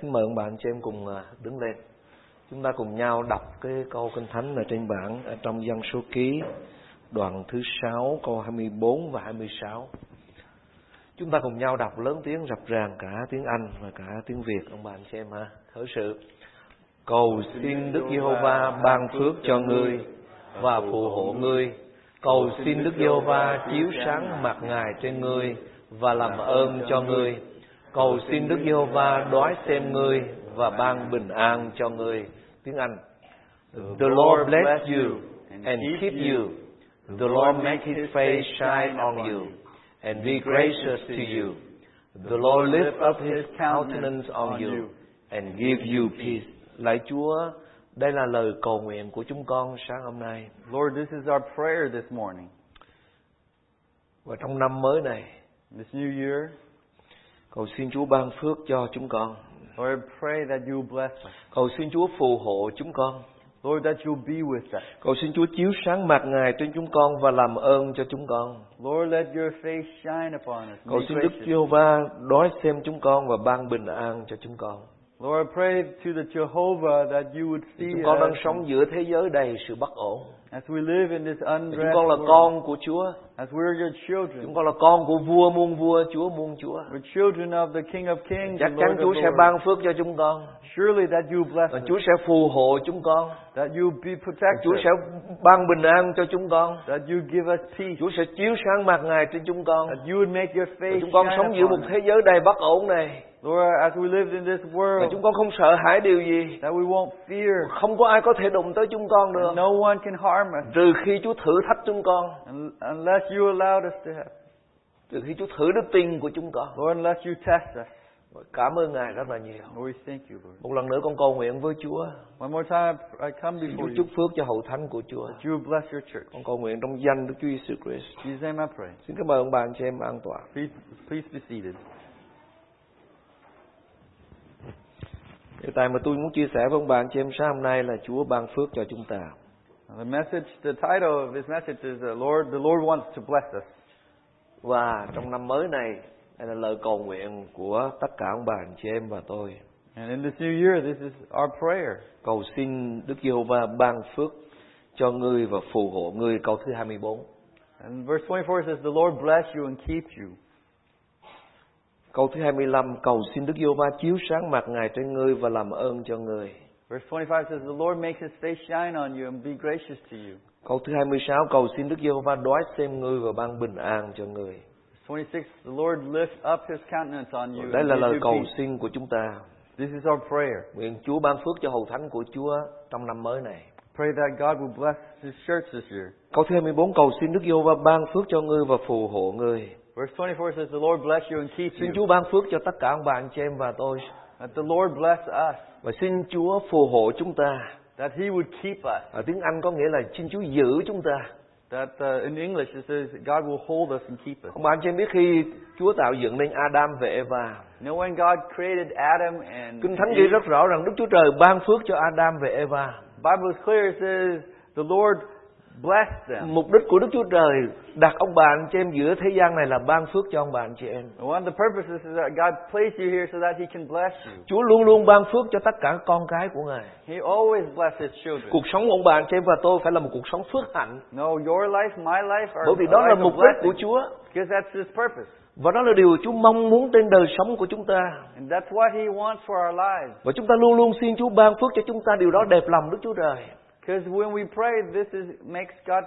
Xin mời ông bà, anh chị em cùng à, đứng lên. Chúng ta cùng nhau đọc cái câu kinh thánh ở trên bảng, ở trong dân số ký, đoạn thứ 6 câu 24 và 26. Chúng ta cùng nhau đọc lớn tiếng rập ràng cả tiếng Anh và cả tiếng Việt, ông bà, anh chị em à, ha. Khởi sự. Cầu xin Đức Giê-hô-va ban phước cho ngươi và phù hộ ngươi. Cầu xin Đức Giê-hô-va chiếu sáng mặt Ngài trên ngươi và làm ơn cho ngươi Cầu xin Đức Giê-hô-va đoái xem ngươi và ban bình an cho ngươi. Tiếng Anh. The Lord bless you and keep you. The Lord make his face shine on you and be gracious to you. The Lord lift up his countenance on you and give you peace. Lạy Chúa, đây là lời cầu nguyện của chúng con sáng hôm nay. Lord, this is our prayer this morning. Và trong năm mới này, This new year, cầu xin Chúa ban phước cho chúng con. Lord, I pray that you bless us. Cầu xin Chúa phù hộ chúng con. Lord, that you'll be with us. Cầu xin Chúa chiếu sáng mặt Ngài trên chúng con và làm ơn cho chúng con. Lord, let your face shine upon us. Cầu xin Đức. Giê-hô-va đói xem chúng con và ban bình an cho chúng con. Lord, I pray to the Jehovah that you would see chúng con đang us sống giữa thế giới đầy sự bất ổn. As we live in this Chúng con là world, con của Chúa. as we're your children. Chúng con là con của vua muôn vua, Chúa muôn Chúa. We're children of the King of Kings Chắc chắn Chúa sẽ ban phước cho chúng con. Surely that you bless Và us, Chúa sẽ phù hộ chúng con. that you be Và protect Chúa sẽ ban bình an cho chúng con. that you give us peace, Chúa sẽ chiếu sáng mặt Ngài trên chúng con. that you would make your Và face chúng con sống giữa một thế giới đầy bất ổn này. Lord, as we live in this Và world, chúng con không sợ hãi điều gì. that we won't fear, Không có ai có thể đụng tới chúng con được. and no one can harm us Trừ khi Chúa thử thách chúng con. un- unless you allowed us to have. Trừ khi Chúa thử đức tin của chúng con. Lord, unless you test us. Cảm ơn Ngài rất là nhiều. Lord, we thank you, Lord. Một lần nữa con cầu nguyện với Chúa. One more time, I come Chúa before you. chúc phước cho hậu thánh của Chúa. That you bless your church. Con cầu nguyện trong danh Đức Chúa Giêsu Christ. In Jesus' name I pray. Xin cảm ơn anh chị em an toàn. Please, please be seated. Điều tài mà tôi muốn chia sẻ với ông bà anh chị em sáng hôm nay là Chúa ban phước cho chúng ta. The message, the title of this message is uh, Lord, the Lord wants to bless us. Và trong năm mới này, đây là lời cầu nguyện của tất cả ông bà anh chị em và tôi. And in this new year, this is our prayer. Cầu xin Đức Giê-hô-va ban phước cho ngươi và phù hộ ngươi. Câu thứ 24. And verse 24 says, The Lord bless you and keep you. Câu thứ 25. Cầu xin Đức Giê-hô-va chiếu sáng mặt Ngài trên ngươi và làm ơn cho ngươi. Verse 25 says, The Lord makes his face shine on you and be gracious to you. Câu thứ 26. Cầu xin Đức Giê-hô-va đoái xem ngươi và ban bình an cho ngươi. Verse 26, The Lord lift up his countenance on you Đây là lời cầu xin của chúng ta. This is our prayer. Nguyện Chúa ban phước cho hầu thánh của Chúa trong năm mới này. Pray that God will bless his church this year. Câu thứ 24 cầu xin Đức Giê-hô-va ban phước cho ngươi và phù hộ ngươi. Verse 24 says, The Lord bless you and keep Xin you. Chúa ban phước cho tất cả ông bà anh chị em và tôi. That the Lord bless us. Và xin Chúa phù hộ chúng ta. That he would keep us. Ở tiếng Anh có nghĩa là xin Chúa giữ chúng ta. That uh, in English it says God will hold us and keep us. Ông bà anh chị em biết khi Chúa tạo dựng nên Adam và Eva. You know when God created Adam and Kinh Thánh ghi rất rõ rằng Đức Chúa Trời ban phước cho Adam và Eva. Bible is clear. It says the Lord blessed them. Mục đích của Đức Chúa Trời đặt ông bà anh chị em giữa thế gian này là ban phước cho ông bà anh chị em. One of the purposes is that God placed you here so that He can bless you. Chúa luôn luôn ban phước cho tất cả con cái của Ngài. He always blesses His children. Cuộc sống của ông bà anh chị em và tôi phải là một cuộc sống phước hạnh. No, your life, my life are Bởi vì đó là mục đích của. Chúa. Because that's His purpose. Và đó là điều Chúa mong muốn trên đời sống của chúng ta. And that's what He wants for our lives. Và chúng ta luôn luôn xin Chúa ban phước cho chúng ta điều đó đẹp lòng Đức Chúa Trời. Because when we pray, this is makes God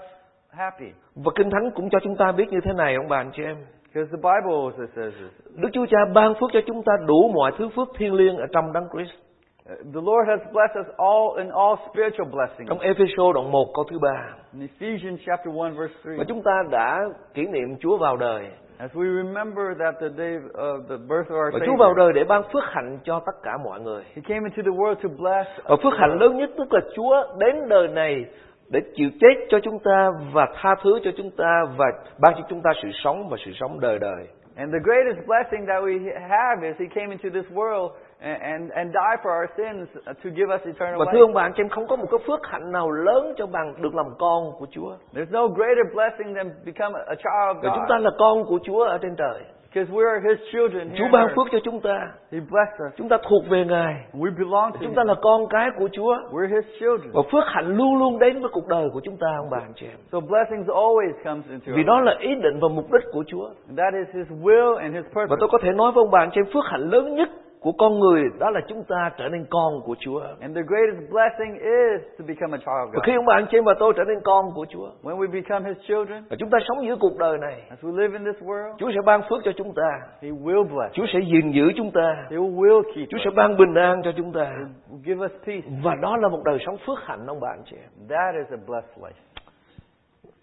happy. Và Kinh Thánh cũng cho chúng ta biết như thế này ông bà anh chị em. Because the Bible also says this. Đức Chúa Cha ban phước cho chúng ta đủ mọi thứ phước thiêng liêng ở trong Đấng Christ. Uh, The Lord has blessed us all in all spiritual blessings. Trong Ephesos đoạn 1 câu thứ 3. In Ephesians chapter 1 verse 3. Và chúng ta đã kỷ niệm Chúa vào đời. As we remember that the day of the birth of our Và Chúa vào đời để ban phước hạnh cho tất cả mọi người. He came into the world to bless Và phước hạnh lớn nhất tức là Chúa đến đời này để chịu chết cho chúng ta và tha thứ cho chúng ta và ban cho chúng ta sự sống và sự sống đời đời. And the greatest blessing that we have is He came into this world and, and, die for our sins to give us eternal Và life. thưa ông bà anh chị em không có một cái phước hạnh nào lớn cho bằng được làm con của Chúa. There's no greater blessing than become a child of Và chúng ta God. là con của Chúa ở trên trời. Because we are His children Chúa ban phước cho chúng ta. He blessed us. Chúng ta thuộc về Ngài. We belong to Chúng Him. ta là con cái của Chúa. We're His children. Và phước hạnh luôn luôn đến với cuộc đời của chúng ta ông bà anh chị em. So blessings always comes into Vì đó là ý định và mục đích của Chúa. And that is His will and His Và purpose. tôi có thể nói với ông bà anh chị em phước hạnh lớn nhất của con người đó là chúng ta trở nên con của Chúa. And the greatest blessing is to become a child of Và khi God. ông bà anh chị và tôi trở nên con của Chúa When we become His children, và chúng ta sống giữa cuộc đời này, as we live in this world, Chúa sẽ ban phước cho chúng ta. He will bless. Chúa sẽ gìn giữ chúng ta. He will keep Chúa sẽ ban bình an cho chúng ta. He will give us peace. Và đó là một đời sống phước hạnh ông bà anh chị. That is a blessed life.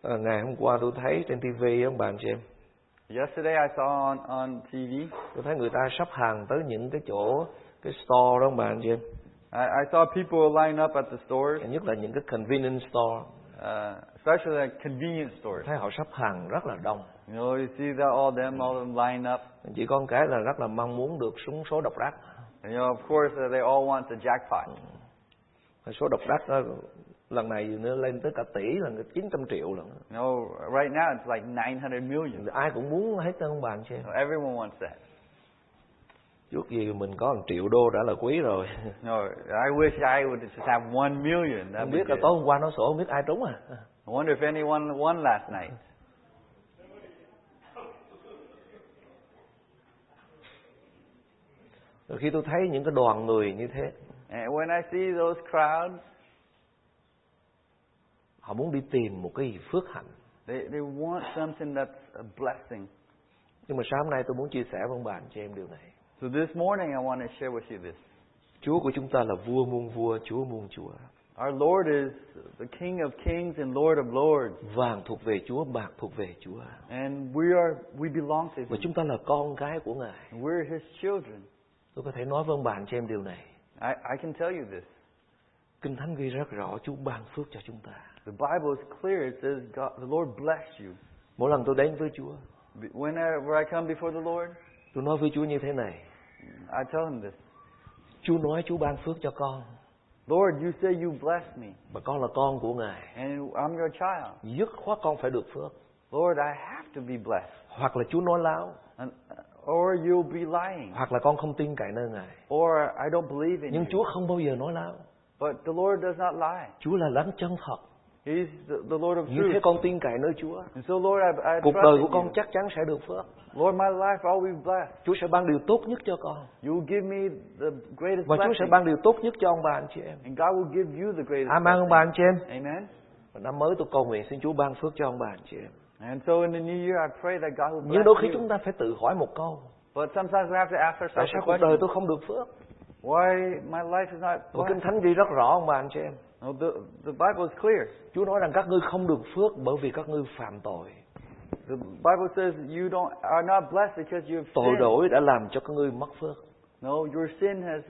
À, ngày hôm qua tôi thấy trên TV ông bà anh chị em, Yesterday I saw on, on TV, tôi thấy người ta sắp hàng tới những cái chỗ cái store đó bà anh chị em, I, I saw people line up at the stores, nhất là những cái convenience store, uh, especially like convenience stores. thấy họ sắp hàng rất là đông. You know, you see that all them, all them line up. Chỉ con cái là rất là mong muốn được súng số độc đắc. And, you know, of course, uh, they all want the jackpot. Cái số độc đắc đó, lần này nữa lên tới cả tỷ là 900 triệu lần. Know, right now it's like 900 million. Ai cũng muốn hết đó ông bà anh chị everyone wants that. Trước gì mình có một triệu đô đã là quý rồi. No, I wish I would just have one million. That'd Không biết là tối hôm qua nói sổ không biết ai trúng à. I wonder if anyone won last night. Rồi khi tôi thấy những cái đoàn người như thế, And when I see those crowds, họ muốn đi tìm một cái gì phước hạnh. they, they want something that's a blessing. Nhưng mà sáng hôm nay tôi muốn chia sẻ với ông bà anh chị em điều này. So this morning I want to share with you this. Chúa của chúng ta là vua muôn vua, Chúa muôn chúa. Our Lord is the King of kings and Lord of lords. Vàng thuộc về Chúa, bạc thuộc về Chúa. And we are we belong to Và Him. chúng ta là con cái của Ngài. And We're His children. Tôi có thể nói với ông bà anh chị em điều này. I, I can tell you this. Kinh Thánh ghi rất rõ Chúa ban phước cho chúng ta. The Bible is clear. It says God, the Lord bless you. Mỗi lần tôi đến với Chúa, Whenever I come before the Lord, tôi nói với Chúa như thế này. I tell Him this. Chúa nói Chúa ban phước cho con. Lord, you say you bless me, Và con là con của Ngài. and I'm your child. Dứt khoát con phải được phước. Lord, I have to be blessed. Hoặc là Chúa nói láo. And, or you'll be lying. Hoặc là con không tin cậy nơi Ngài. Or I don't believe in Nhưng you. Chúa không bao giờ nói láo. But the Lord does not lie. Chúa là đấng chân thật. He's the, the Lord of Như thế truth. con tin cậy nơi Chúa. And so, Lord, I, I Cuộc đời của con you. chắc chắn sẽ được phước. Lord, my life always blessed. Chúa sẽ ban điều tốt nhất cho con. You will give me the greatest Và Chúa sẽ ban điều tốt nhất cho ông bà anh chị em. And God will give you the greatest Amen ông bà anh chị em. blessing. Amen. Và năm mới tôi cầu nguyện xin Chúa ban phước cho ông bà anh chị em. And so in the new year, I pray that God will Nhưng bless đôi khi you. chúng ta phải tự hỏi một câu. But sometimes we have to ask Tại ourselves sao the cuộc đời tôi không được phước? why my life is not Và Kinh blessed? Thánh ghi rất rõ ông bà anh chị em. No, the, the Bible is clear. Chúa nói rằng các ngươi không được phước bởi vì các ngươi phạm tội. The Bible says you don't are not blessed because you have Tội sinned. lỗi đã làm cho các ngươi mất phước. No, your sin has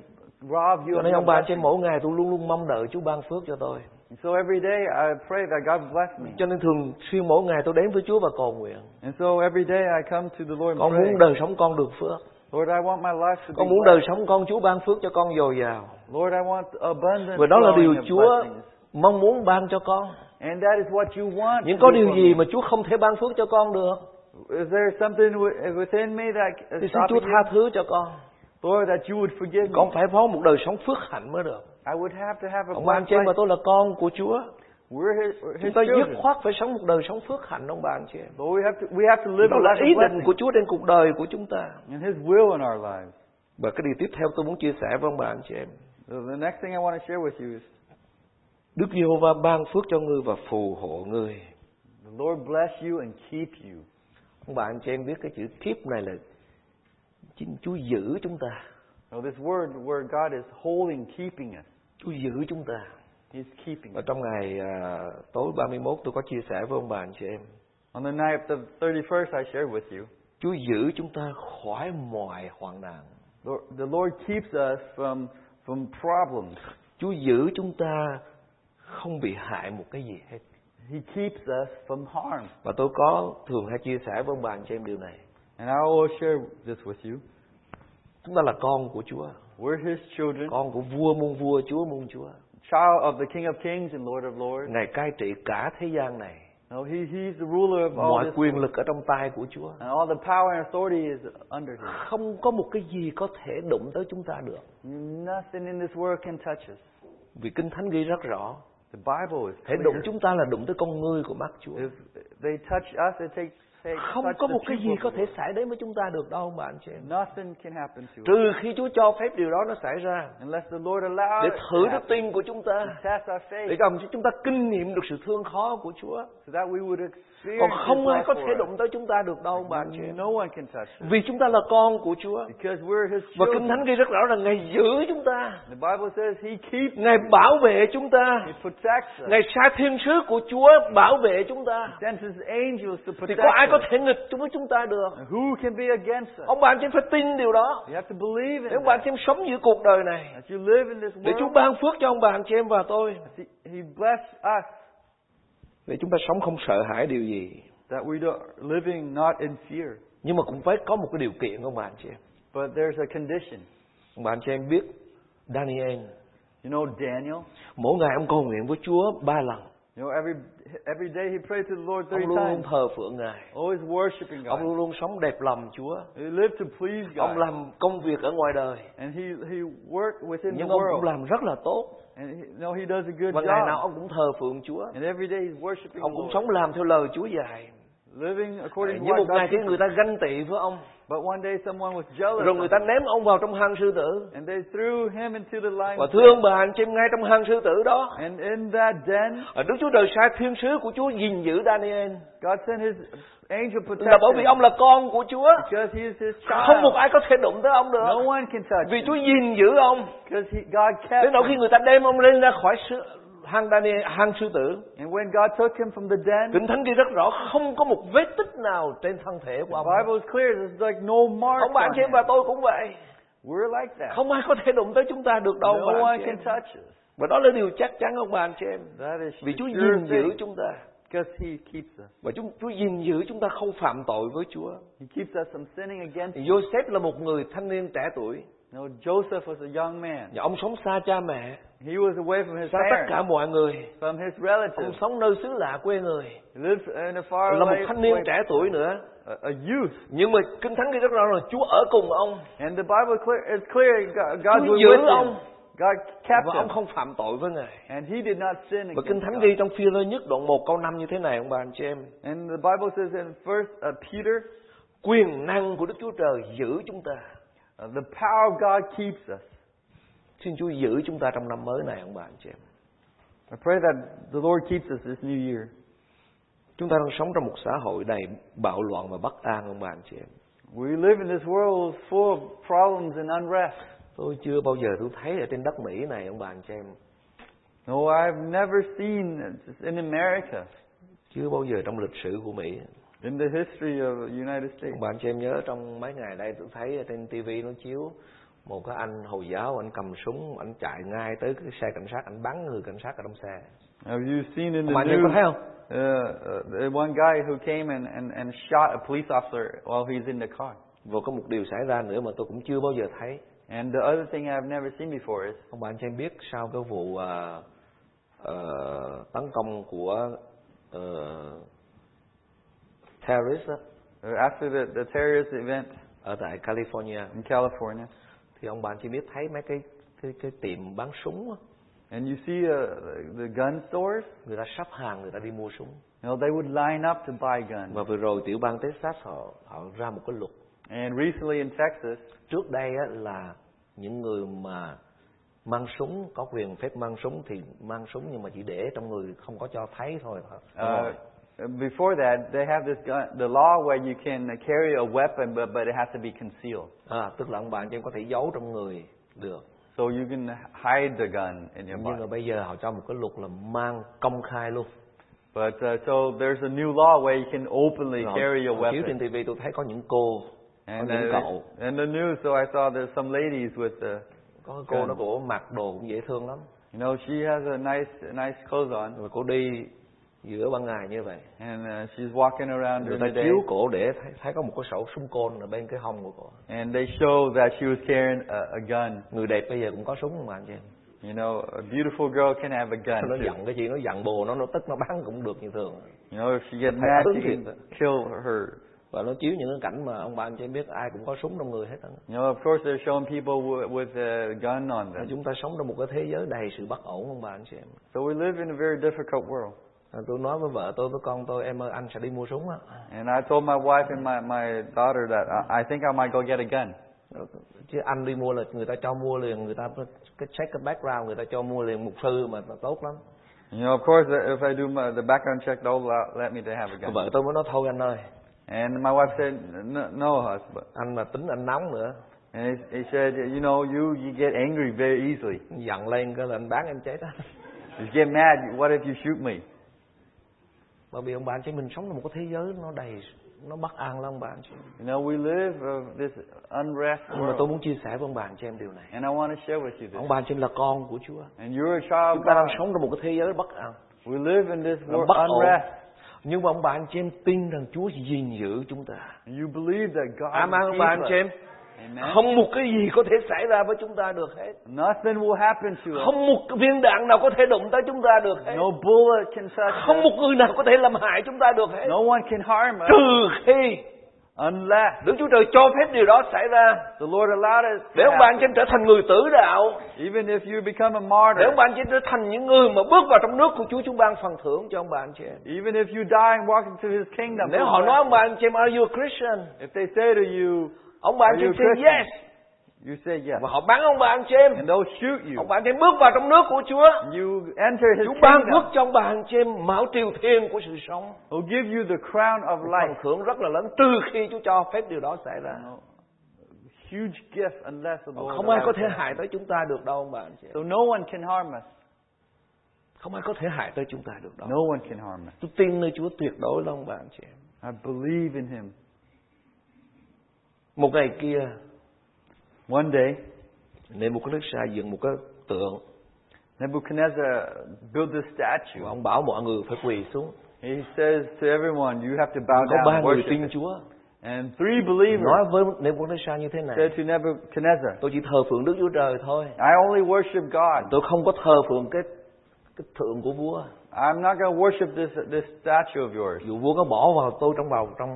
robbed you Cho of nên ông bà blessing. mỗi ngày tôi luôn luôn mong đợi Chúa ban phước cho tôi. So every day I pray that God bless me. Cho nên thường xuyên mỗi ngày tôi đến với Chúa và cầu nguyện. And so every day I come to the Lord Con and pray. muốn đời sống con được phước. Lord, I want my life to be Con muốn đời sống con Chúa ban phước cho con dồi dào. Lord, I want abundant Và đó là điều Chúa mong muốn ban cho con. And that is what you want. Nhưng có điều gì mà Chúa không thể ban phước cho con được? Is there something wi- within me that Thì is xin Chúa tha thứ cho con. Lord, that you would forgive Con me. phải có một đời sống phước hạnh mới được. I would have to have a Ông anh chị life. tôi là con của Chúa. We're his, we're Chúng his ta dứt khoát phải sống một đời sống phước hạnh ông bà anh chị em. But we have to we have to live Đó a là ý định của Chúa trên cuộc đời của chúng ta. and His will in our lives. Và cái điều tiếp theo tôi muốn chia sẻ với ông bà anh chị em. So the next thing I want to share with you is Đức Giê-hô-va ban phước cho ngươi và phù hộ ngươi. the Lord bless you and keep you. Ông bà anh chị em biết cái chữ keep này là chính Chúa giữ chúng ta. Now this word where God is holding, keeping us. Chúa giữ chúng ta. He's keeping Và us. trong ngày à, tối 31 tôi có chia sẻ với ông bà anh chị em. On the night of the 31st, I shared with you. Chúa giữ chúng ta khỏi mọi hoạn nạn. Lord, the Lord keeps us from from problems. Chúa giữ chúng ta không bị hại một cái gì hết. He keeps us from harm. Và tôi có thường hay chia sẻ với ông bà anh chị em điều này. And I will share this with you. Chúng ta là con của Chúa. We're His children, con của vua muôn vua chúa muôn chúa child of the King of Kings and Lord of Lords. ngài cai trị cả thế gian này No, he, He's the ruler of all mọi this. quyền lực ở trong tay của chúa And all the power and authority is under Him. không có một cái gì có thể đụng tới chúng ta được Nothing in this world can touch us. vì kinh thánh ghi rất rõ The Bible is thể đụng clear. chúng ta là đụng tới con ngươi của mắt chúa If they touch us, they take, take không có một cái gì có thể xảy đến với chúng ta được đâu mà anh chị em. Nothing can happen to us trừ khi Chúa cho phép điều đó nó xảy ra. Unless the Lord allows để thử đức tin của chúng ta. Để làm cho chúng ta kinh nghiệm được sự thương khó của Chúa. So that we would còn không ai có thể đụng tới chúng ta được đâu mà anh chị em. No one can touch us. Vì chúng ta là con của Chúa. Because we're His và kinh children. thánh ghi rất rõ rằng Ngài giữ chúng ta. The Bible says He keeps, Ngài bảo vệ chúng ta. He protects us. Ngài sai thiên sứ của Chúa bảo vệ chúng ta. Sends His angels to thì protect có ai có us. thể nghịch chúng với chúng ta được Who can be against us? ông bạn chị em phải tin điều đó You have to believe để in ông bạn that. chị em sống giữa cuộc đời này As you live in this để Chúa world, ban phước cho ông bạn chị em và tôi He He bless us để chúng ta sống không sợ hãi điều gì that we are living not in fear. nhưng mà cũng phải có một cái điều kiện ông bạn chị em But there's a condition. ông bạn chị em biết Daniel You know Daniel? mỗi ngày ông cầu nguyện với Chúa ba lần You know, every every day he prayed to the Lord ông 30 luôn luôn times. thờ phượng Ngài Always worshiping ông God. luôn luôn sống đẹp lòng Chúa He lived to please ông God. làm công việc ở ngoài đời And he he worked within the nhưng ông cũng làm rất là tốt And he, no, he does a good và ngày nào job. ông cũng thờ phượng Chúa And every day he's worshiping ông the cũng Lord. sống làm theo lời Chúa dạy Living according to nhưng một ngày khi người ta ganh tị với ông. But one day someone was jealous rồi người ta ném ông vào trong hang sư tử. And they threw him into the lion's và thương bà anh chị em ngay trong hang sư tử đó. And in that den, ở Đức Chúa Trời sai thiên sứ của Chúa gìn giữ Daniel. God sent his angel là protection bởi vì ông là con của Chúa. Because he is his không một ai có thể đụng tới ông được. No one can touch vì him. Chúa gìn giữ ông. Because he, God kept đến nỗi khi người ta đem ông lên ra khỏi sư, hang Daniel hang sư tử And when God took him from the den, kinh thánh ghi rất rõ không có một vết tích nào trên thân thể của the ông Bible is clear. There's like no mark ông bạn chị em và tôi cũng vậy We're like that. không ai có thể đụng tới chúng ta được đâu No one can touch us. và đó là điều chắc chắn ông bạn chị em That is vì Chúa gìn giữ chúng ta because he keeps us. và chúng Chúa gìn giữ chúng ta không phạm tội với Chúa He keeps us from sinning against. Joseph là một người thanh niên trẻ tuổi No, Joseph was a young man. và ông sống xa cha mẹ He was away from his xa tất parents, cả mọi người from his ông relatives. sống nơi xứ lạ quê người He lived in a far là một thanh niên trẻ tuổi nữa a, a youth. nhưng mà kinh thánh ghi rất rõ là Chúa ở cùng ông And the Bible clear, is clear God, was with ông. him. God kept và ông him. không phạm tội với ngài And he did not sin và kinh thánh ghi trong phi lơ nhất đoạn 1 câu 5 như thế này ông bà anh chị em And the Bible says in First uh, Peter, quyền năng của Đức Chúa Trời giữ chúng ta the power of God keeps us. xin Chúa giữ chúng ta trong năm mới này ông bà anh chị em I pray that the Lord keeps us this new year. chúng ta đang sống trong một xã hội đầy bạo loạn và bất an ông bà anh chị em We live in this world full of problems and unrest. tôi chưa bao giờ tôi thấy ở trên đất Mỹ này ông bà anh chị em No, I've never seen it in America, chưa bao giờ trong lịch sử của Mỹ in the history of the United States. chị em nhớ trong mấy ngày đây tôi thấy trên TV nó chiếu một cái anh hồi giáo anh cầm súng anh chạy ngay tới cái xe cảnh sát anh bắn người cảnh sát ở trong xe Have you seen in the có news thấy không uh, uh, the one guy who came and, and, and shot a police officer while he's in the car? và có một điều xảy ra nữa mà tôi cũng chưa bao giờ thấy And the other thing I've never seen before is ông chị em biết sau cái vụ à, ờ, tấn công của uh, terrorist? Uh, after the, the terrorist event ở tại California. in California, thì ông bà anh chị biết thấy mấy cái cái cái tiệm bán súng á, and you see uh, the gun stores, người ta sắp hàng người ta đi mua súng. You know, they would line up to buy guns. và vừa rồi tiểu bang Texas họ họ ra một cái luật. And recently in Texas, trước đây á, là những người mà mang súng có quyền phép mang súng thì mang súng nhưng mà chỉ để trong người không có cho thấy thôi. Uh, before that, they have this gun, the law where you can carry a weapon, but, but it has to be concealed. à, tức là ông bạn chị em có thể giấu trong người được So you can hide the gun in your nhưng body. mà bây giờ họ cho một cái luật là mang công khai luôn But uh, so there's a new law where you can openly Rồi, carry your họ chiếu weapon. trên TV tôi thấy có những cô And có những cậu in the news, so I saw there's some ladies with the, có cô Cần. nó cổ mặc đồ cũng dễ thương lắm you know, she has a nice, nice clothes on, rồi cô đi giữa ban ngày như vậy And uh, she's walking around during the day. chiếu cổ để thấy, thấy có một cái sổ súng côn ở bên cái hông của cổ And they show that she was carrying a, a gun. người đẹp bây giờ cũng có súng không bạn chị em You know, a beautiful girl can have a gun nó too. giận cái gì nó giận bồ nó nó tức nó bắn cũng được như thường You know, if she gets mad, she can kill her. và nó chiếu những cái cảnh mà ông bà anh chị biết ai cũng có súng trong người hết á You know, of course, they're showing people with a gun on them. chúng ta sống trong một cái thế giới đầy sự bất ổn ông bà anh chị em So we live in a very difficult world. À, tôi nói với vợ tôi với con tôi em ơi anh sẽ đi mua súng á And I told my wife and my, my daughter that I, think I might go get a gun. chứ anh đi mua là người ta cho mua liền người ta cái check cái background người ta cho mua liền mục sư mà tốt lắm You know, of course, if I do my, the background check, they'll let me to have a gun. vợ tôi mới nói thôi anh ơi And my wife said, no, no husband. anh mà tính anh nóng nữa And he, he said, you know, you, you get angry very easily. giận lên cái là anh bán em chết á You get mad, what if you shoot me? Bởi vì ông bà anh chị mình sống trong một cái thế giới nó đầy nó bất an lắm ông bà anh chị You know, we live of this unrest nhưng mà tôi world. muốn chia sẻ với ông bà anh chị em điều này And I want to share with you ông this. bà anh chị em là con của Chúa And you're a child of chúng ta đang sống trong một cái thế giới bất an We live in this world bất ổn. unrest. nhưng mà ông bà anh chị em tin rằng Chúa gìn giữ chúng ta you believe that God amen ông bà keep anh chị em. Không một cái gì có thể xảy ra với chúng ta được hết. Nothing will happen to us. không một viên đạn nào có thể đụng tới chúng ta được hết. No bullet can touch không một người nào có thể làm hại chúng ta được hết. No one can harm us. Trừ khi unless Đức Chúa Trời cho phép điều đó xảy ra. the Lord allowed it to để ông chị em trở thành người tử đạo Even if you become a để martyr, ông bà anh chị em trở thành những người mà bước vào trong nước của Chúa chúng ban phần thưởng cho ông chị em even if you die and walk into His kingdom, nếu họ nói ông chị em are you a Christian? if they say to you, ông bà anh you say yes you say yes, và họ bắn ông bà anh em and they'll shoot you. ông bà anh em bước vào trong nước của Chúa You enter His Chúa ban phước cho ông bà anh em mão triều thiên của sự sống He'll give you the crown of phần life. thưởng rất là lớn trừ khi Chúa cho phép điều đó xảy ra No. Huge gift unless the Lord không ai có thể hại tới chúng ta được đâu ông bà anh chị So no one can harm us. không ai có thể hại tới chúng ta được đâu No one can harm us. tôi tin nơi Chúa tuyệt đối lắm ông bà anh chị I believe in Him. Một ngày kia One day, Nebuchadnezzar dựng một cái tượng Nebuchadnezzar built this và statue. ông bảo mọi người phải quỳ xuống He says to everyone, you have to bow có down ba and người worship. tin Chúa And three believers nói với Nebuchadnezzar như thế này said to Nebuchadnezzar, tôi chỉ thờ phượng Đức Chúa Trời thôi I only worship God. tôi không có thờ phượng cái cái tượng của vua I'm not going to worship this this statue of yours. dù vua có bỏ vào tôi trong vào trong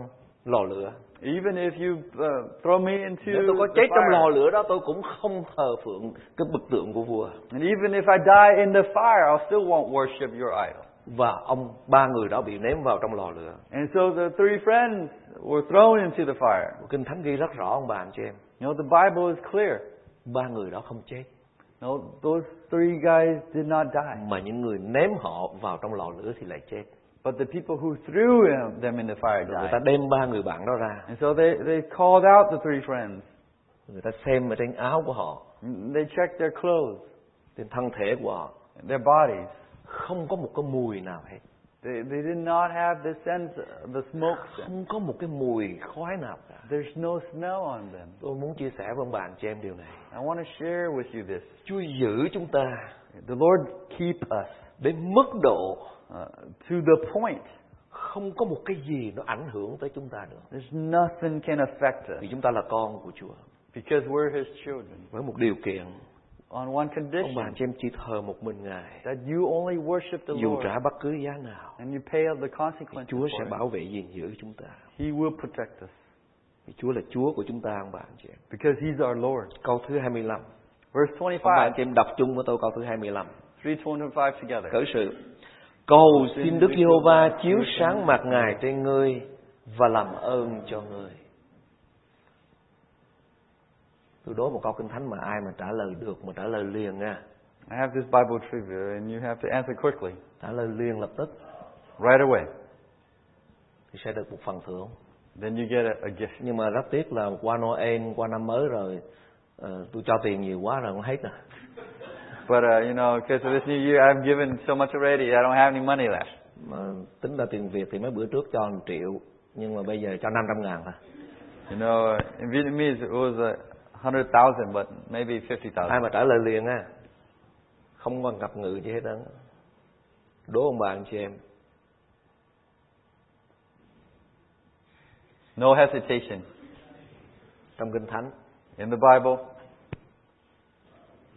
lò lửa Even if you uh, throw me into nếu tôi có the chết trong lò fire. lửa đó tôi cũng không thờ phượng cái bức tượng của vua And even if I die in the fire, I'll still won't worship your idol. và ông ba người đó bị ném vào trong lò lửa And so the three friends were thrown into the fire. kinh thánh ghi rất rõ ông bà anh chị em You know, the Bible is clear. ba người đó không chết No, those three guys did not die. mà những người ném họ vào trong lò lửa thì lại chết But the people who threw them in the fire người ta died. đem ba người bạn đó ra And so they, they called out the three friends. người ta xem ở trên áo của họ They checked their clothes, trên thân thể của họ their bodies. không có một cái mùi nào hết They, they did not have the sense, the smoke không có một cái mùi khói nào cả There's no smell on them. tôi muốn chia sẻ với ông anh chị em điều này I want to share with you this. Chúa giữ chúng ta The Lord keep us đến mức độ to the point. không có một cái gì nó ảnh hưởng tới chúng ta nữa. There's nothing can affect us. Vì chúng ta là con của Chúa. Because we're His children. với một điều kiện. On one ông bà condition chị em chỉ thờ một mình Ngài. That you only worship the dù Lord. trả bất cứ giá nào and you pay the consequences. Chúa sẽ bảo vệ gìn giữ chúng ta. He will protect us. Vì Chúa là Chúa của chúng ta ông bà anh chị em. Because He's our Lord. câu thứ 25 Verse ông bà anh 25, chị em đọc chung với tôi câu thứ 25 325 together. Khởi sự Cầu xin Đức Giê-hô-va chiếu sáng mặt Ngài trên ngươi và làm ơn cho ngươi. Tôi đố một câu kinh thánh mà ai mà trả lời được mà trả lời liền nha. I have this Bible trivia and you have to answer quickly, Trả lời liền lập tức right away. thì sẽ được một phần thưởng. Then you get a, a gift. Nhưng mà rất tiếc là qua Noel, qua năm mới rồi ờ, tôi cho tiền nhiều quá rồi không hết nè. But uh, you know, because of this new year, I've given so much already. I don't have any money left. Mà tính ra tiền Việt thì mấy bữa trước cho 1 triệu, nhưng mà bây giờ cho 500 ngàn thôi. You know, uh, in Vietnamese it was a hundred thousand, but maybe fifty thousand. Ai mà trả lời liền á, không còn ngập ngữ gì hết á. Đố ông bà anh chị em. No hesitation. Trong kinh thánh. In the Bible.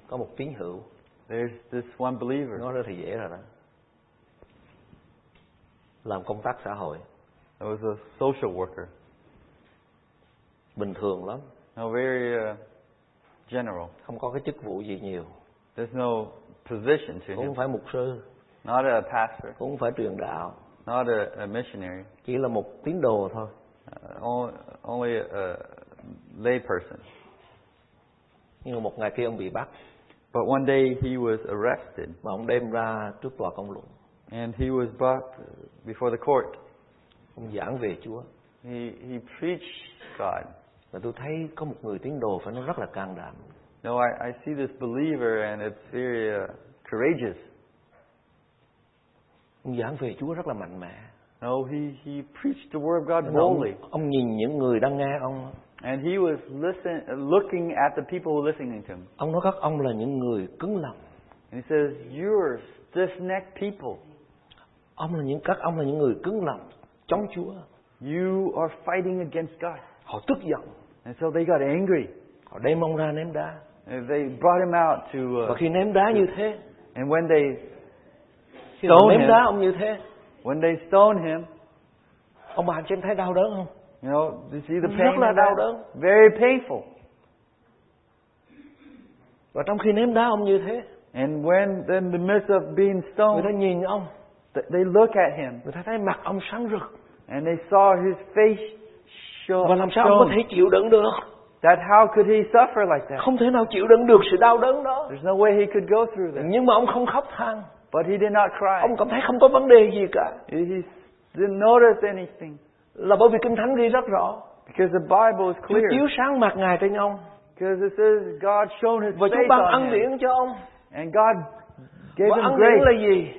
Có một tín hữu there's this one believer. nói ra thì dễ rồi đó. Làm công tác xã hội, It was a social worker. bình thường lắm, No, very uh, general. không có cái chức vụ gì nhiều, There's no position to cũng him. không phải mục sư, Not a pastor. cũng không phải truyền đạo, Not a, a missionary. chỉ là một tín đồ thôi. Uh, only, only a lay person. Nhưng mà một ngày kia ông bị bắt But one day he was arrested và ông đem ra trước tòa công luận. and he was brought before the court. Ông giảng về Chúa. He, he preached God. Và tôi thấy có một người tín đồ phải nói rất là can đảm. No, I, I see this believer and it's very uh, courageous. Ông giảng về Chúa rất là mạnh mẽ. No, he, he preached the word of God Nên ông, boldly. ông nhìn những người đang nghe ông. And he was listen, looking at the people who were listening to him. Ông nói các ông là những người cứng lòng. And he says, You're stiff-necked people. Ông là những các ông là những người cứng lòng chống Chúa. You are fighting against God. Họ tức giận. And so they got angry. Họ đem ông ra ném đá. And they brought him out to, Và uh, khi ném đá như thế, and when they Stone ném him. đá ông như thế, when they stoned him, ông bà chị em thấy đau đớn không? You know, you see the Rất pain là of đau đớn. Very painful. Và trong khi ném đá ông như thế, And when in the midst of being người stoned, ta nhìn ông, th- they look at him người ta thấy mặt ông sáng rực. and they saw his face show, Và làm sao ông có thể chịu đựng được? That how could he suffer like that? Không thể nào chịu đựng được sự đau đớn đó. There's no way he could go through that. Nhưng mà ông không khóc than. But he did not cry. Ông cảm thấy không có vấn đề gì cả. He didn't notice anything Là bởi vì Kinh Thánh ghi rất rõ. because the Bible is Chúa clear. chiếu sáng mặt Ngài trên ông. Because it says God shone His Và Chúa ban ân điển cho ông. and God gave Và him ân điển grace. là gì?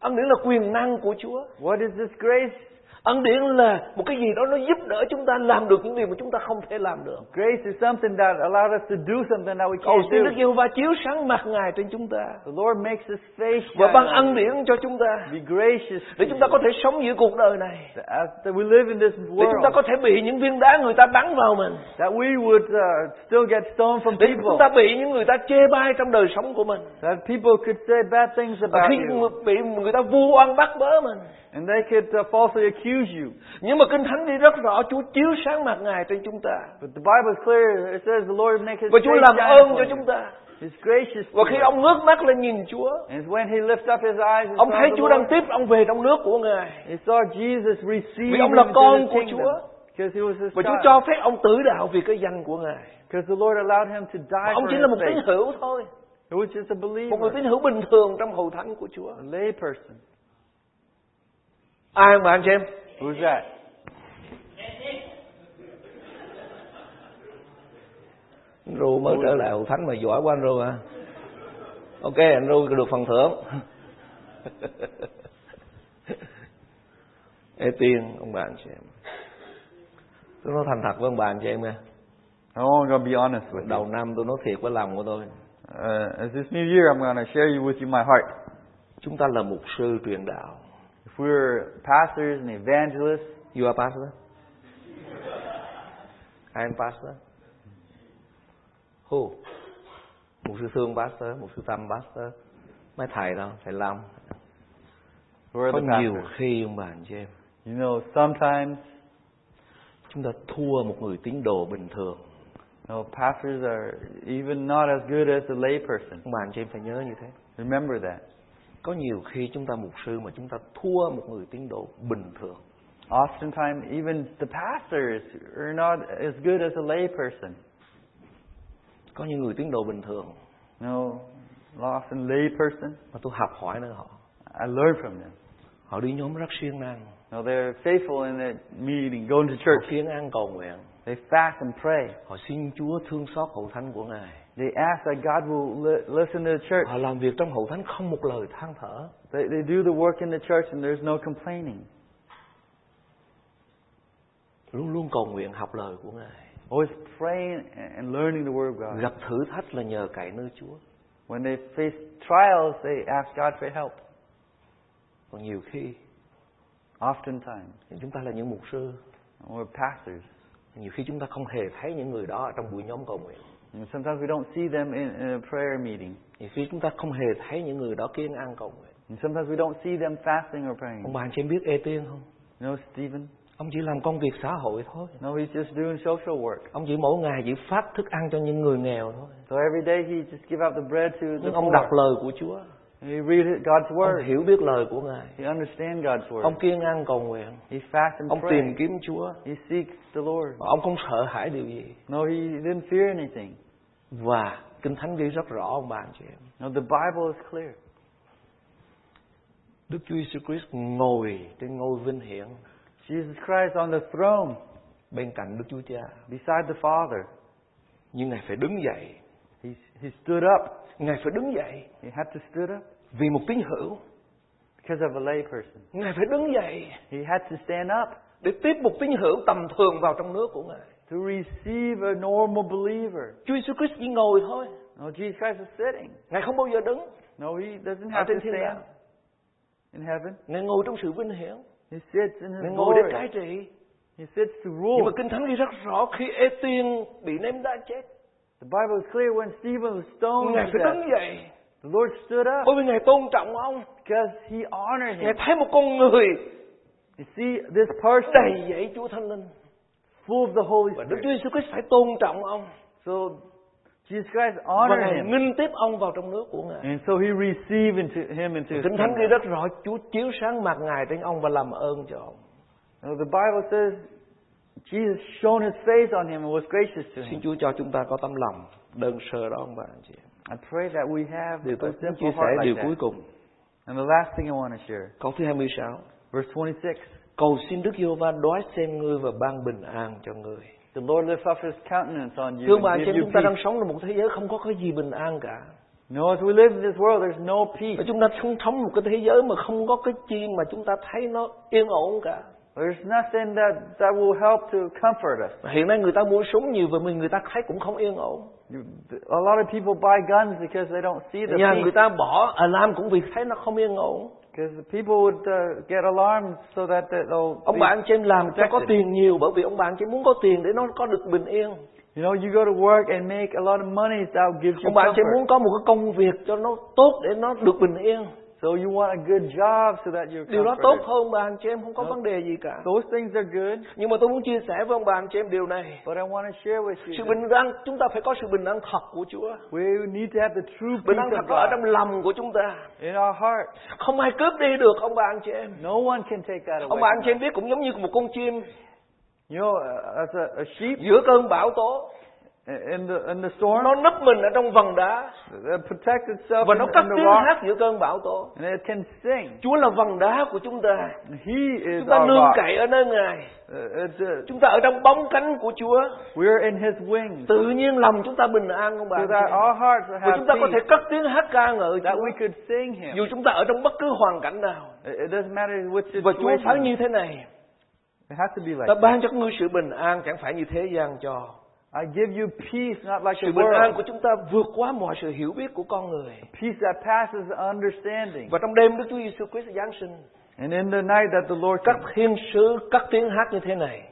Ân điển là quyền năng của Chúa. What is this grace? Ân điển là một cái gì đó nó giúp đỡ chúng ta làm được những điều mà chúng ta không thể làm được. Grace is something that allowed us to do something that we Cầu can't xin Đức. Giê-hô-va chiếu sáng mặt Ngài trên chúng ta The Lord makes His face và ban ân điển cho chúng ta Be gracious để chúng ta có thể sống giữa cuộc đời này. That we live in this Để chúng ta world, có thể bị những viên đá người ta bắn vào mình. that we would uh, still get stoned from Để people. chúng ta bị những người ta chê bai trong đời sống của mình. That people could say bad things about khi you, bị người ta vu oan bắt bớ mình. And they could uh, falsely accuse you. Nhưng mà Kinh Thánh đi rất rõ Chúa chiếu sáng mặt Ngài trên chúng ta. But the Bible is clear. It says the Lord make His Và Chúa làm ơn cho chúng ta. He's gracious Và khi ông ngước mắt lên nhìn Chúa, And when he lifted up his eyes and ông thấy Chúa đang tiếp ông về trong nước của Ngài. he saw Jesus receive Vì ông là con his của. Chúa. Because he was his Và Chúa cho phép ông tử đạo vì cái danh của Ngài. Because the Lord allowed him to Và die ông chỉ là một his tín hữu thôi. It was just a Một người believer, tín hữu bình thường trong hầu thánh của Chúa. a lay person. Ai không bạn chị em? Who's that? Anh Ru mới trở lại hậu thánh mà giỏi quá anh Ru à. Ok anh Ru được phần thưởng. Ê tiên ông bà anh chị em. Tôi nói thành thật với ông bà anh chị em nha. I'm going to be honest with you. Đầu năm tôi nói thiệt với lòng của tôi. Uh, as this new year, I'm going to share you with you my heart. Chúng ta là mục sư truyền đạo. If we're pastors and evangelists, You are pastor? I am pastor. Who? Mục sư Thương pastor, mục sư Tâm pastor. Mấy thầy đâu, thầy are Có the nhiều khi ông bà anh chị em, You know, sometimes chúng ta thua một người tín đồ bình thường. know, pastors are even not as good as a lay person. Ông bà anh chị em phải nhớ như thế. Remember that. Có nhiều khi chúng ta mục sư mà chúng ta thua một người tín đồ bình thường. Oftentimes, even the pastors are not as good as a lay person. Có những người tín đồ bình thường know, often lay person, mà tôi học hỏi nơi họ. I learn from them. Họ đi nhóm rất siêng năng, know, they're faithful in their meeting, going to họ church. siêng ăn cầu nguyện, They fast and pray. họ xin Chúa thương xót hậu thánh của Ngài. They ask that God will li- listen to the church. Họ làm việc trong hậu thánh không một lời than thở. They, they do the work in the church and there's no complaining. Luôn luôn cầu nguyện học lời của Ngài. Always praying and learning the Word of God. Gặp thử thách là nhờ cậy nơi Chúa. When they face trials, they ask God for help. Còn nhiều khi Oftentimes, chúng ta là những mục sư we're pastors. nhiều khi chúng ta không hề thấy những người đó ở trong buổi nhóm cầu nguyện sometimes we don't see them in, a prayer meeting. nhiều khi chúng ta không hề thấy những người đó kiên ăn cầu nguyện And sometimes we don't see them fasting or praying. ông bà anh chị biết ê tiên không know Stephen? ông chỉ làm công việc xã hội thôi No, he's just doing social work. ông chỉ mỗi ngày chỉ phát thức ăn cho những người nghèo thôi So every day he just give out the bread to the nhưng ông poor. đọc lời của Chúa he read it- God's ông word. hiểu biết lời của Ngài He understands God's word. ông kiên ăn cầu nguyện He fasts and ông tìm prays. kiếm Chúa He seeks the Lord. và ông không sợ hãi điều gì No, he didn't fear anything. và kinh thánh ghi rất rõ ông anh chị em No, the Bible is clear. Đức Chúa Giêsu Christ ngồi trên ngôi vinh hiển Jesus Christ on the throne bên cạnh Đức Chúa Cha beside the Father. nhưng ngài phải đứng dậy He, he stood up. Ngài phải đứng dậy He had to stood up vì một tín hữu because of a lay person. ngài phải đứng dậy He had to stand up để tiếp một tín hữu tầm thường vào trong nước của ngài to receive a normal believer. Chúa Giêsu Christ chỉ ngồi thôi No, Jesus Christ is sitting. ngài không bao giờ đứng No, he doesn't have to stand đàng in heaven. ngài ngồi trong sự vinh hiển He sits in ngài his ngồi để cai trị He sits to nhưng rule. mà kinh thánh ghi rất rõ khi ê tiên bị ném đá chết The Bible is clear when Stephen was stoned ngài phải đứng dậy. The Lord stood up. Bởi vì ngài tôn trọng ông. Because he honored ngài him. thấy một con người You see, this person đầy dẫy Chúa Thánh Linh. full of the Holy và Đức Spirit. Chúa Giêsu Christ phải tôn trọng ông. So Jesus Christ và honored ngài him. nghinh tiếp ông vào trong nước của ngài. And so he received into him into his kinh thánh ghi rất rõ Chúa chiếu sáng mặt ngài trên ông và làm ơn cho ông. Now, the Bible says Jesus shone his face on him and was gracious to xin him. Chúa cho chúng ta có tấm lòng đơn sơ đó ông bà anh chị I pray that we have điều tôi muốn chia sẻ heart điều like cuối that. cùng And the last thing I want to share, câu thứ 26 verse 26. cầu xin Đức Giê-hô-va đoái xem ngươi và ban bình an cho ngươi The Lord lift up his countenance on you thưa bà chị chúng ta đang sống trong một thế giới không có cái gì bình an cả No, as we live in this world, there's no peace. và chúng ta sống sống một cái thế giới mà không có cái chi mà chúng ta thấy nó yên ổn cả There's nothing that, that will help to comfort us. Hiện nay người ta mua súng nhiều và mình người ta thấy cũng không yên ổn You- A lot of people buy guns because they don't see the nhà người ta bỏ alarm cũng vì thấy nó không yên ổn Because people would uh, get alarmed so that they- they'll ông chị em làm cho có protected. tiền nhiều bởi vì ông chị em muốn có tiền để nó có được bình yên You know, you go to work and make a lot of money, that will give you ông em comfort. muốn có một cái công việc cho nó tốt để nó được bình yên So you want a good job so that you're điều đó tốt hơn bà anh chị em không có No. vấn đề gì cả Those things are good, nhưng mà tôi muốn chia sẻ với ông bà anh chị em điều này but I want to share with you. sự bình an chúng ta phải có sự bình an thật của Chúa We need to have the true bình peace an of thật ở trong lòng của chúng ta in our heart. không ai cướp đi được ông bà anh chị em No one can take that ông away. bà anh chị em biết cũng giống như một con chim You know, as a, a sheep giữa cơn bão tố in the in the storm, nó nấp mình ở trong vần đá. It protects itself và nó cất tiếng hát giữa cơn bão tố. And it can sing. Chúa là vần đá của chúng ta. He is chúng ta nương cậy ở nơi Ngài. Uh, uh, chúng ta ở trong bóng cánh của Chúa. We're in His wings, tự nhiên lòng chúng ta bình an không anh that our hearts will và have chúng ta có thể cất tiếng hát ca ngợi that we could sing Him. dù chúng ta ở trong bất cứ hoàn cảnh nào. It doesn't matter which và Chúa phán situation. như thế này. It has to be like ta ban cho ngươi sự bình an chẳng phải như thế gian cho I give you peace, not like sự the bình an world. của chúng ta vượt quá mọi sự hiểu biết của con người. Peace that passes understanding. và trong đêm Đức Chúa Giêsu Christ giáng sinh. And in the night that the Lord các thiên sứ cất tiếng hát như thế này.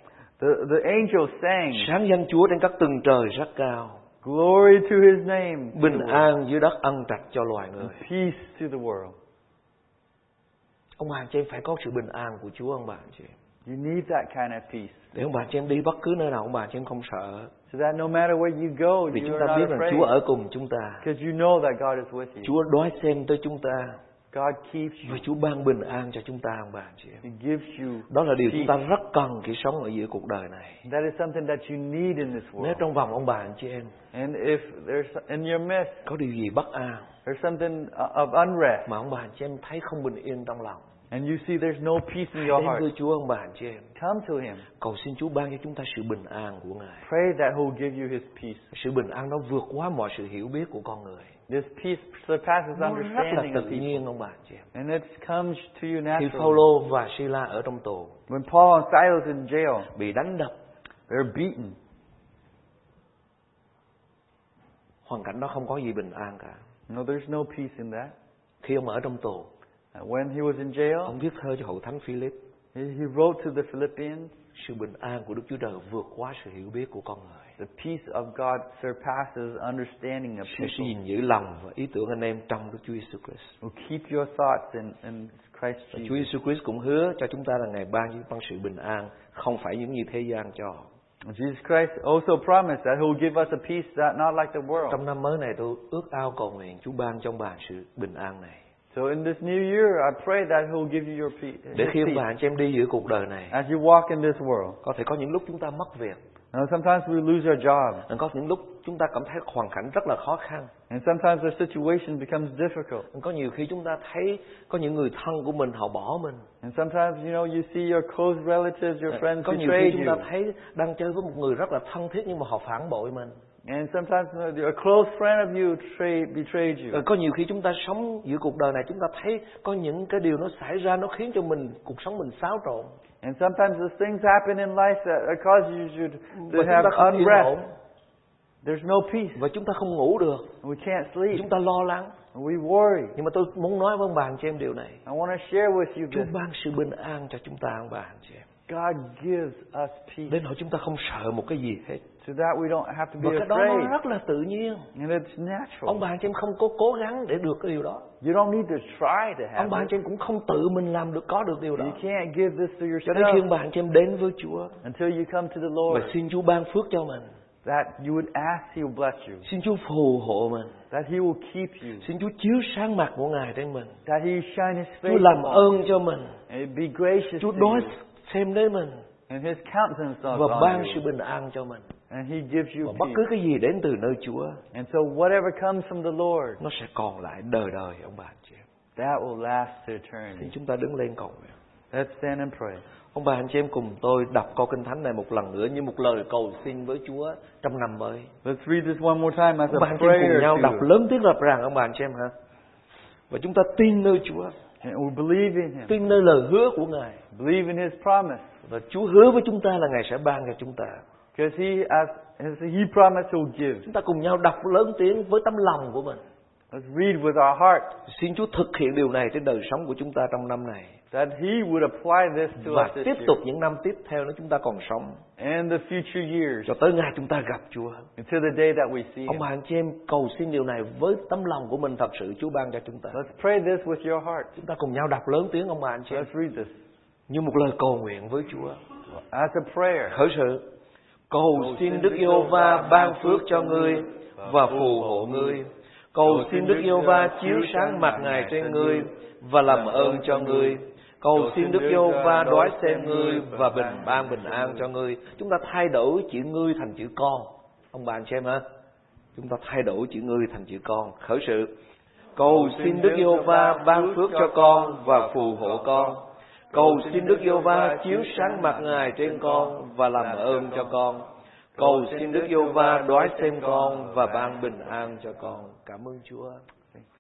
The, the angel sang, sáng danh Chúa trên các tầng trời rất cao. Glory to His name, bình an dưới đất ân trạch cho loài người. Peace to the world. ông bà chị phải có sự bình an của Chúa ông bà chị You need that kind of peace. để ông bà chị em đi bất cứ nơi nào ông bà chị em không sợ So that no matter where you go, vì you chúng ta biết rằng Chúa ở cùng chúng ta Because you know that God is with you. Chúa đoái xem tới chúng ta God keeps you. và Chúa ban bình an cho chúng ta ông bà chị em He gives you. đó là điều chúng ta rất cần khi sống ở giữa cuộc đời này That is something that you need in this nếu world. trong vòng ông bà anh chị em And if there's in your midst, có điều gì bất an there's something uh, of unrest, mà ông bà anh chị em thấy không bình yên trong lòng and you see there's no peace in your đến heart, với Chúa ông bà anh chị em come to Him. cầu xin Chúa ban cho chúng ta sự bình an của Ngài Pray that He will give you His peace. sự bình an nó vượt quá mọi sự hiểu biết của con người This peace surpasses nó rất là understanding tự nhiên ông bà anh chị em And it comes to you khi naturally. Phaolô và Sila ở trong tù When Paul and Silas in jail, bị đánh đập they're beaten. hoàn cảnh đó không có gì bình an cả No, there's no peace in that. khi ông ở trong tù When he was in jail, ông viết thơ cho hậu thánh Philip he wrote to the Philippians, sự bình an của Đức Chúa Trời vượt quá sự hiểu biết của con người. the peace of God surpasses understanding of people. gìn giữ lòng và ý tưởng anh em trong Đức Chúa Giêsu Christ. Will keep your thoughts in, in Christ Và Chúa Jesus. Christ cũng hứa cho chúng ta là Ngài ban cho bằng sự bình an, không phải những gì thế gian cho. Jesus Christ also promised that He will give us a peace that not like the world. Trong năm mới này tôi ước ao cầu nguyện Chúa ban trong bạn sự bình an này. So in this new year, I pray that He will give you your peace. Để khi ông bà anh chị em đi giữa cuộc đời này, as you walk in this world. có thể có những lúc chúng ta mất việc, Now, sometimes we lose our jobs, có những lúc chúng ta cảm thấy hoàn cảnh rất là khó khăn, and sometimes our situation becomes difficult. có nhiều khi chúng ta thấy có những người thân của mình họ bỏ mình, And sometimes, you know, you see your close relatives, your friends có nhiều khi betray chúng you. ta thấy đang chơi với một người rất là thân thiết nhưng mà họ phản bội mình. And sometimes uh, a close friend of you betray, betrayed you. Rồi có nhiều khi chúng ta sống giữa cuộc đời này chúng ta thấy có những cái điều nó xảy ra nó khiến cho mình cuộc sống mình xáo trộn. And sometimes there's things happen in life that cause you to, to have unrest. There's no peace. và chúng ta không ngủ được, We can't sleep. chúng ta lo lắng. We worry. Nhưng mà tôi muốn nói với ông bà anh chị em điều này. I want to share with you Chúa ban sự bình an cho chúng ta ông bà anh chị em. God gives us peace Đến nỗi chúng ta không sợ một cái gì hết. So that we don't have to Và be cái đó nó afraid. rất là tự nhiên. And it's natural. Ông bà anh chị em không có cố gắng để được cái điều đó. You don't need to try to Ông have bà anh it. chị em cũng không tự mình làm được có được điều đó. You can't give this to Cho đến khi ông yourself bà anh chị em đến với Chúa until you come to the và Lord. xin Chúa ban phước cho mình. That you would ask, He will bless you. Xin Chúa phù hộ mình. That He will keep you. Xin Chúa chiếu sáng mặt của Ngài trên mình. That He shine His Chúa face làm upon ơn cho mình. and be gracious Chúa to đối you. xem đến mình And His countenance và upon ban you. sự bình an cho mình. And He gives you Và bất cứ cái gì đến từ nơi Chúa And so whatever comes from the Lord, nó sẽ còn lại đời đời ông bà anh chị em. that will last to Xin eternity. chúng ta đứng lên cầu nguyện. Let's stand and pray. Ông bà anh chị em cùng tôi đọc câu kinh thánh này một lần nữa như một lời cầu xin với Chúa trong năm mới. Let's read this one more time as Ông bà a anh chị em cùng nhau to đọc you. lớn tiếng rập ràng ông bà anh chị em ha. Và chúng ta tin nơi Chúa, And we believe in Him. tin nơi lời hứa của Ngài. Believe in His promise. Và Chúa hứa với chúng ta là Ngài sẽ ban cho chúng ta. Because He, as, as He promised, He'll give. Chúng ta cùng nhau đọc lớn tiếng với tấm lòng của mình. Let's read with our heart Xin Chúa thực hiện điều này trên đời sống của chúng ta trong năm này. that He would apply this to Và us this tiếp year tục những năm tiếp theo nếu chúng ta còn sống. and the future years Cho tới ngày chúng ta gặp Chúa. until the day that we see Ông bà anh chị em cầu xin điều này với tấm lòng của mình thật sự Chúa ban cho chúng ta. Let's pray this with your heart. Chúng ta cùng nhau đọc lớn tiếng ông bà anh chị em Let's read this như một lời cầu nguyện với Chúa. as a prayer. Khởi sự cầu xin Đức yêu va ban phước cho ngươi và phù hộ ngươi. Cầu xin Đức yêu va chiếu sáng mặt Ngài trên ngươi và làm ơn cho ngươi. Cầu xin Đức yêu va đoái xem ngươi và bình ban bình an cho ngươi. Chúng ta thay đổi chữ ngươi thành chữ con. Ông bà anh chị em ha. Chúng ta thay đổi chữ ngươi thành chữ con. Khởi sự cầu xin Đức yêu va ban phước cho con và phù hộ con. Cầu xin Đức Giê Va chiếu sáng mặt Ngài trên con và làm ơn cho con. Cầu xin Đức Giê Va đoái xem con và ban bình an cho con. Cảm ơn Chúa.